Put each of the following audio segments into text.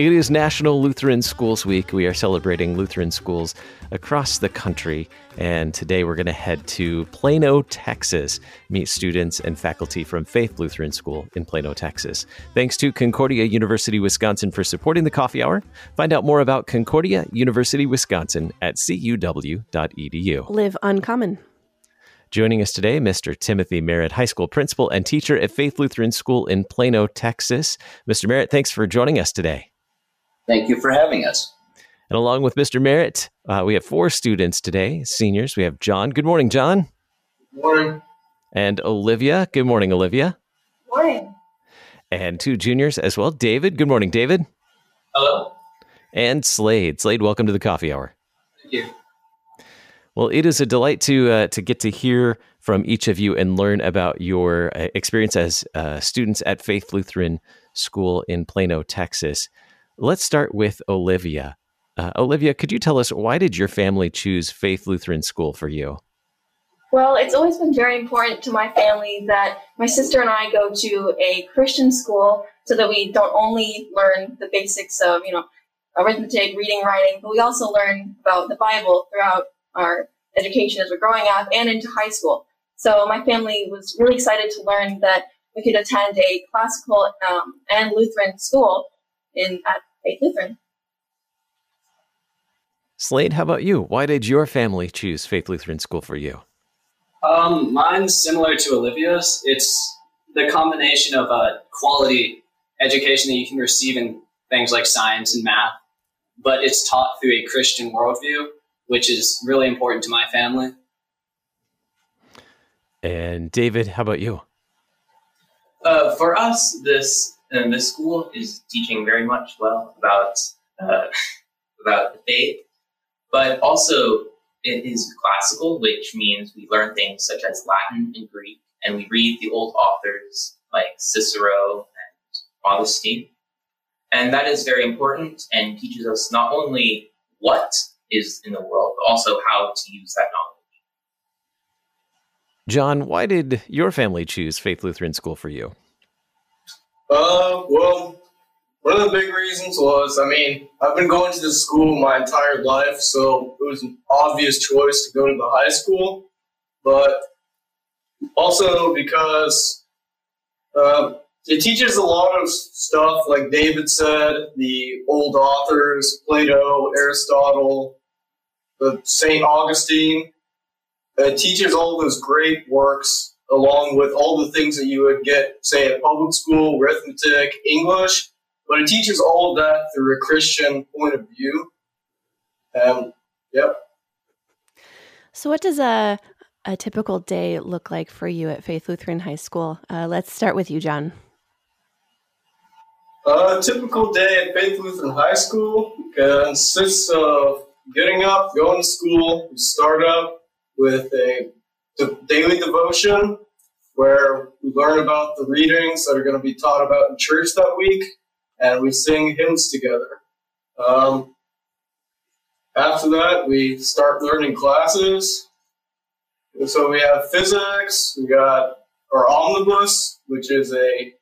It is National Lutheran Schools Week. We are celebrating Lutheran schools across the country. And today we're going to head to Plano, Texas, meet students and faculty from Faith Lutheran School in Plano, Texas. Thanks to Concordia University Wisconsin for supporting the coffee hour. Find out more about Concordia University Wisconsin at cuw.edu. Live uncommon. Joining us today, Mr. Timothy Merritt, high school principal and teacher at Faith Lutheran School in Plano, Texas. Mr. Merritt, thanks for joining us today. Thank you for having us. And along with Mr. Merritt, uh, we have four students today, seniors. We have John. Good morning, John. Good morning. And Olivia. Good morning, Olivia. Morning. And two juniors as well. David. Good morning, David. Hello. And Slade. Slade, welcome to the coffee hour. Thank you. Well, it is a delight to uh, to get to hear from each of you and learn about your uh, experience as uh, students at Faith Lutheran School in Plano, Texas. Let's start with Olivia. Uh, Olivia, could you tell us why did your family choose Faith Lutheran School for you? Well, it's always been very important to my family that my sister and I go to a Christian school so that we don't only learn the basics of, you know, arithmetic, reading, writing, but we also learn about the Bible throughout our education as we're growing up and into high school. So my family was really excited to learn that we could attend a classical um, and Lutheran school in at Faith Lutheran. Slade, how about you? Why did your family choose Faith Lutheran School for you? Um, mine's similar to Olivia's. It's the combination of a quality education that you can receive in things like science and math, but it's taught through a Christian worldview, which is really important to my family. And David, how about you? Uh, for us, this uh, this school is teaching very much well about uh, about the faith, but also it is classical, which means we learn things such as Latin and Greek, and we read the old authors like Cicero and Augustine, and that is very important and teaches us not only what is in the world, but also how to use that knowledge. John, why did your family choose Faith Lutheran School for you? Uh, well, one of the big reasons was, I mean, I've been going to this school my entire life, so it was an obvious choice to go to the high school. But also because uh, it teaches a lot of stuff, like David said, the old authors, Plato, Aristotle, the St. Augustine. It teaches all those great works along with all the things that you would get, say, at public school, arithmetic, English, but it teaches all of that through a Christian point of view. Um, yep. So, what does a a typical day look like for you at Faith Lutheran High School? Uh, let's start with you, John. A typical day at Faith Lutheran High School consists of getting up, going to school. We start up with a daily devotion where we learn about the readings that are going to be taught about in church that week, and we sing hymns together. Um, after that, we start learning classes. So we have physics, we got our omnibus, which is a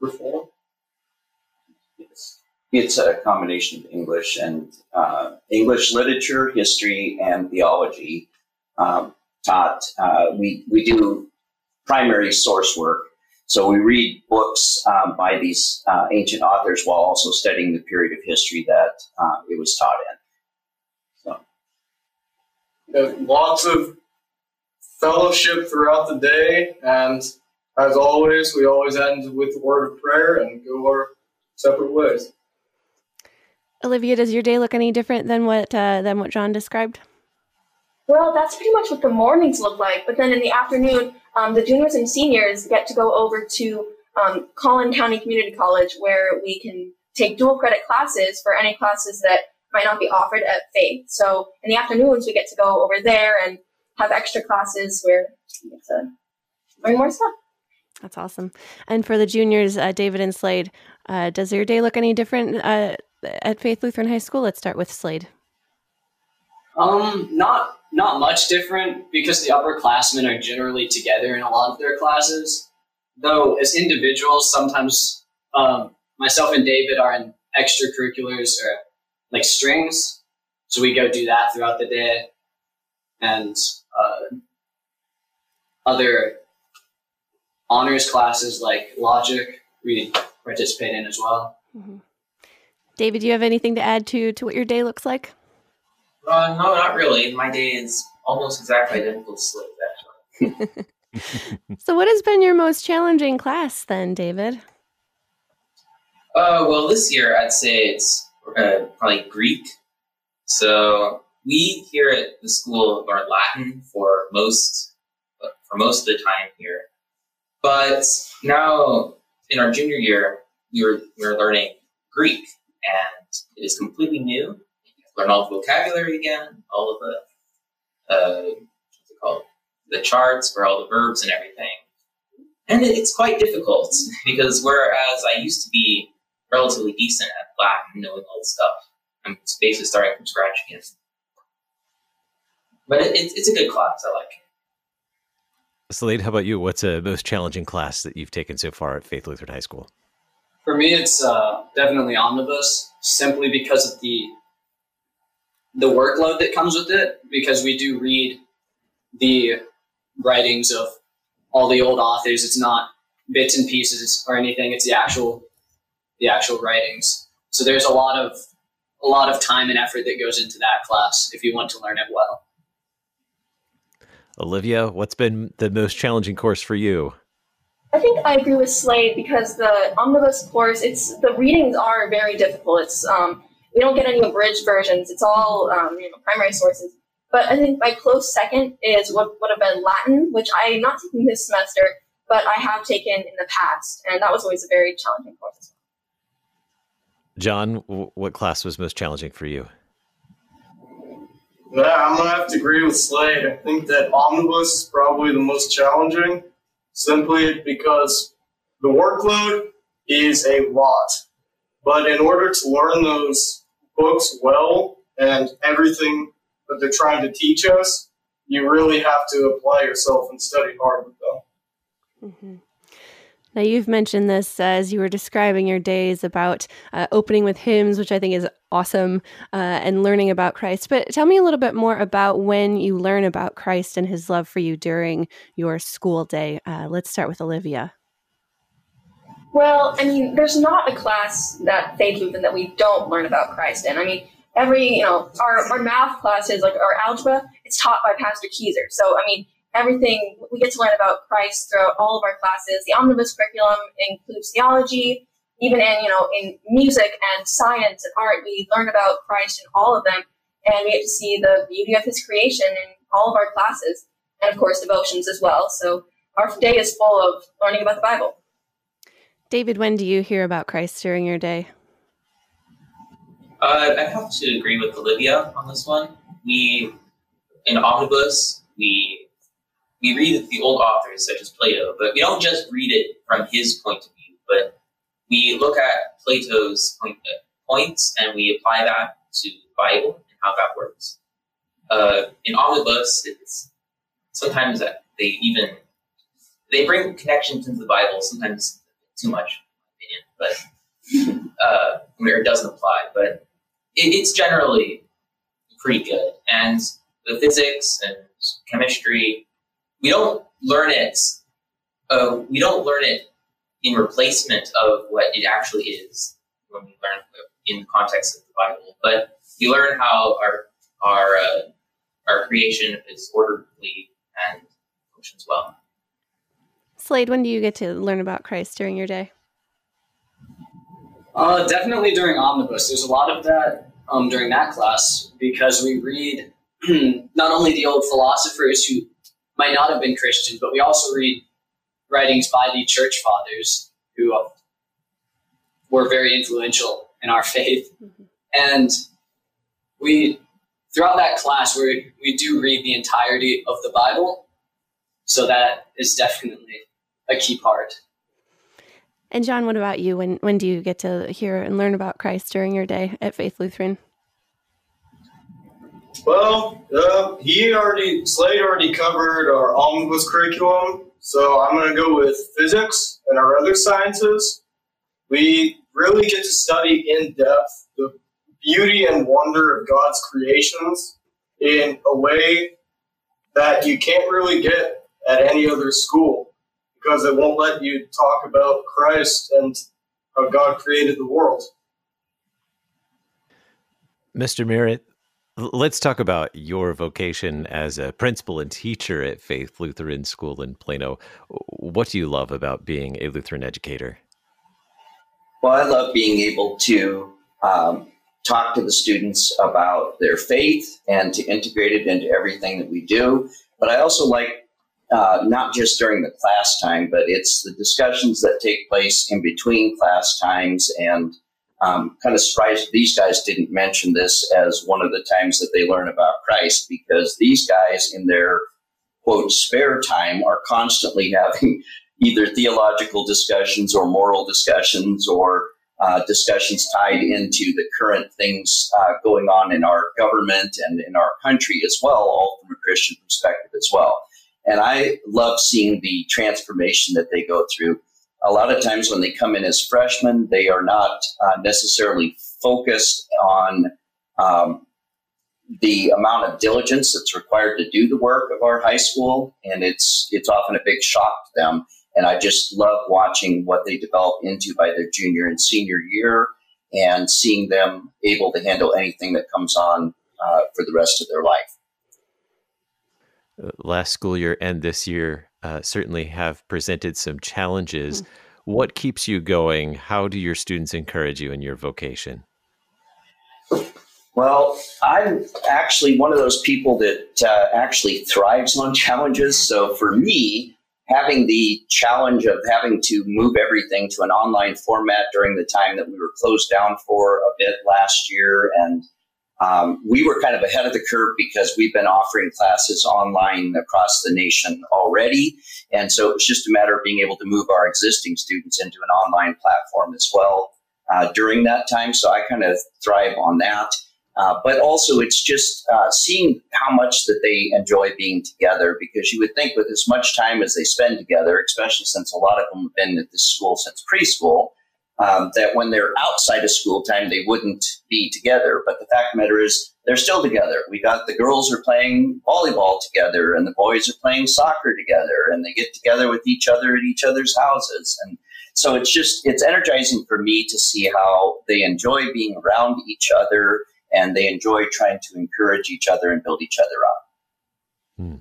reform. It's, it's a combination of English and uh, English literature, history, and theology um, taught. Uh, we, we do primary source work. So we read books um, by these uh, ancient authors while also studying the period of history that uh, it was taught in. So. lots of fellowship throughout the day, and as always, we always end with a word of prayer and go our separate ways. Olivia, does your day look any different than what uh, than what John described? Well, that's pretty much what the mornings look like. But then in the afternoon, um, the juniors and seniors get to go over to um, Collin County Community College, where we can take dual credit classes for any classes that might not be offered at Faith. So in the afternoons, we get to go over there and have extra classes where we get to learn more stuff. That's awesome. And for the juniors, uh, David and Slade, uh, does your day look any different uh, at Faith Lutheran High School? Let's start with Slade. Um, not not much different because the upperclassmen are generally together in a lot of their classes. Though as individuals, sometimes um, myself and David are in extracurriculars or like strings, so we go do that throughout the day, and uh, other honors classes like logic we participate in as well. Mm-hmm. David, do you have anything to add to to what your day looks like? Uh, no, not really. My day is almost exactly identical to Slade's, actually. so, what has been your most challenging class then, David? Uh, well, this year I'd say it's uh, probably Greek. So we here at the school learn Latin for most for most of the time here, but now in our junior year we were we were learning Greek, and it is completely new. Learn all the vocabulary again, all of the uh, what's it called, the charts for all the verbs and everything. And it's quite difficult because whereas I used to be relatively decent at Latin, knowing all the stuff, I'm basically starting from scratch again. But it, it, it's a good class. I like it. Slade, how about you? What's a most challenging class that you've taken so far at Faith Lutheran High School? For me, it's uh, definitely omnibus, simply because of the the workload that comes with it. Because we do read the writings of all the old authors. It's not bits and pieces or anything. It's the actual the actual writings. So there's a lot of a lot of time and effort that goes into that class if you want to learn it well. Olivia, what's been the most challenging course for you? I think I agree with Slade because the omnibus course, it's the readings are very difficult. It's um, we don't get any abridged versions. It's all um, you know primary sources. But I think my close second is what would have been Latin, which I'm not taking this semester, but I have taken in the past, and that was always a very challenging course. John, what class was most challenging for you? Yeah, I'm gonna have to agree with Slade. I think that omnibus is probably the most challenging, simply because the workload is a lot. But in order to learn those books well and everything that they're trying to teach us, you really have to apply yourself and study hard with them. Mm-hmm. Now, you've mentioned this as you were describing your days about uh, opening with hymns, which I think is awesome, uh, and learning about Christ. But tell me a little bit more about when you learn about Christ and his love for you during your school day. Uh, let's start with Olivia. Well, I mean, there's not a class that Faith Lutheran that we don't learn about Christ in. I mean, every, you know, our, our math classes, like our algebra, it's taught by Pastor Keyser. So, I mean, everything we get to learn about Christ throughout all of our classes. The omnibus curriculum includes theology, even in you know in music and science and art, we learn about Christ in all of them, and we get to see the beauty of His creation in all of our classes, and of course devotions as well. So our day is full of learning about the Bible. David, when do you hear about Christ during your day? Uh, I have to agree with Olivia on this one. We in omnibus we we read the old authors such as Plato, but we don't just read it from his point of view, but we look at Plato's point, uh, points and we apply that to the Bible and how that works. Uh, in omnibus, it's sometimes they even they bring connections into the Bible. Sometimes too much, in my opinion, but uh, where it doesn't apply. But it, it's generally pretty good, and the physics and chemistry we don't learn it. Uh, we don't learn it in replacement of what it actually is when we learn in the context of the Bible. But we learn how our our uh, our creation is orderly and functions well. Slade, when do you get to learn about Christ during your day? Uh, definitely during omnibus. There's a lot of that um, during that class because we read not only the old philosophers who might not have been Christian, but we also read writings by the church fathers who uh, were very influential in our faith. Mm-hmm. And we, throughout that class, we, we do read the entirety of the Bible. So that is definitely a key part. And John, what about you? When when do you get to hear and learn about Christ during your day at Faith Lutheran? Well, uh, he already Slade already covered our omnibus curriculum, so I'm going to go with physics and our other sciences. We really get to study in depth the beauty and wonder of God's creations in a way that you can't really get at any other school because it won't let you talk about Christ and how God created the world. Mr. Merritt, let's talk about your vocation as a principal and teacher at Faith Lutheran School in Plano. What do you love about being a Lutheran educator? Well, I love being able to um, talk to the students about their faith and to integrate it into everything that we do. But I also like uh, not just during the class time, but it's the discussions that take place in between class times. And um, kind of surprised these guys didn't mention this as one of the times that they learn about Christ because these guys, in their quote spare time, are constantly having either theological discussions or moral discussions or uh, discussions tied into the current things uh, going on in our government and in our country as well, all from a Christian perspective as well. And I love seeing the transformation that they go through. A lot of times when they come in as freshmen, they are not uh, necessarily focused on um, the amount of diligence that's required to do the work of our high school, and it's it's often a big shock to them. And I just love watching what they develop into by their junior and senior year, and seeing them able to handle anything that comes on uh, for the rest of their life last school year and this year uh, certainly have presented some challenges. Mm-hmm. What keeps you going? How do your students encourage you in your vocation? Well, I'm actually one of those people that uh, actually thrives on challenges. So for me, having the challenge of having to move everything to an online format during the time that we were closed down for a bit last year and um, we were kind of ahead of the curve because we've been offering classes online across the nation already. And so it was just a matter of being able to move our existing students into an online platform as well uh, during that time. So I kind of thrive on that. Uh, but also, it's just uh, seeing how much that they enjoy being together because you would think with as much time as they spend together, especially since a lot of them have been at this school since preschool, um, that when they're outside of school time, they wouldn't be together. But the fact of the matter is, they're still together. We got the girls are playing volleyball together, and the boys are playing soccer together, and they get together with each other at each other's houses. And so it's just, it's energizing for me to see how they enjoy being around each other and they enjoy trying to encourage each other and build each other up. Hmm.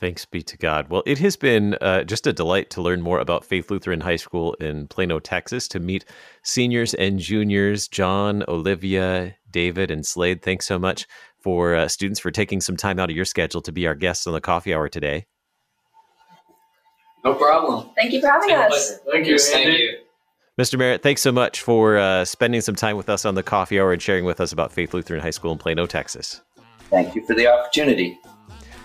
Thanks be to God. Well, it has been uh, just a delight to learn more about Faith Lutheran High School in Plano, Texas, to meet seniors and juniors, John, Olivia, David, and Slade. Thanks so much for uh, students for taking some time out of your schedule to be our guests on the coffee hour today. No problem. Thank you for having us. Thank you. Thank you. Mr. Merritt, thanks so much for uh, spending some time with us on the coffee hour and sharing with us about Faith Lutheran High School in Plano, Texas. Thank you for the opportunity.